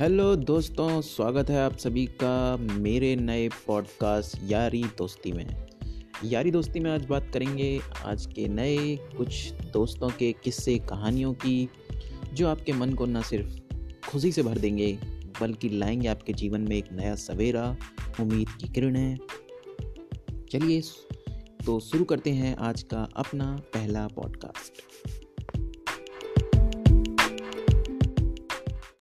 Hello दोस्तों, स्वागत है आप सभी का मेरे नए पॉडकास्ट यारी दोस्ती में। यारी दोस्ती में आज बात करेंगे आज के नए कुछ दोस्तों के किस्से, कहानियों की, जो आपके मन को ना सिर्फ़ खुशी से भर देंगे, बल्कि लाएँगे आपके जीवन में एक नया सवेरा, उम्मीद की किरणें चलिए तो शुरू करते हैं आज का अपना पहला पॉडकास्ट